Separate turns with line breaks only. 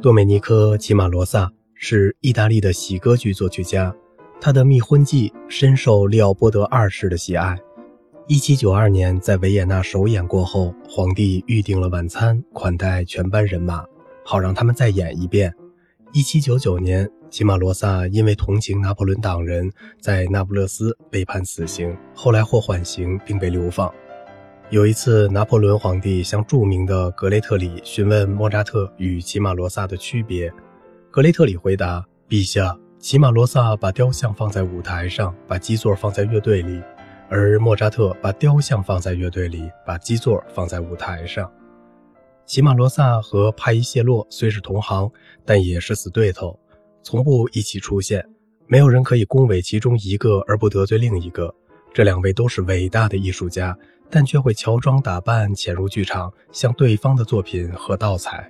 多美尼科·齐马罗萨是意大利的喜歌剧作曲家，他的《密婚记》深受利奥波德二世的喜爱。1792年在维也纳首演过后，皇帝预定了晚餐款待全班人马，好让他们再演一遍。1799年，齐马罗萨因为同情拿破仑党人，在那不勒斯被判死刑，后来获缓刑并被流放。有一次，拿破仑皇帝向著名的格雷特里询问莫扎特与齐马罗萨的区别。格雷特里回答：“陛下，齐马罗萨把雕像放在舞台上，把基座放在乐队里；而莫扎特把雕像放在乐队里，把基座放在舞台上。”齐马罗萨和帕伊谢洛虽是同行，但也是死对头，从不一起出现。没有人可以恭维其中一个而不得罪另一个。这两位都是伟大的艺术家。但却会乔装打扮潜入剧场，向对方的作品喝倒彩。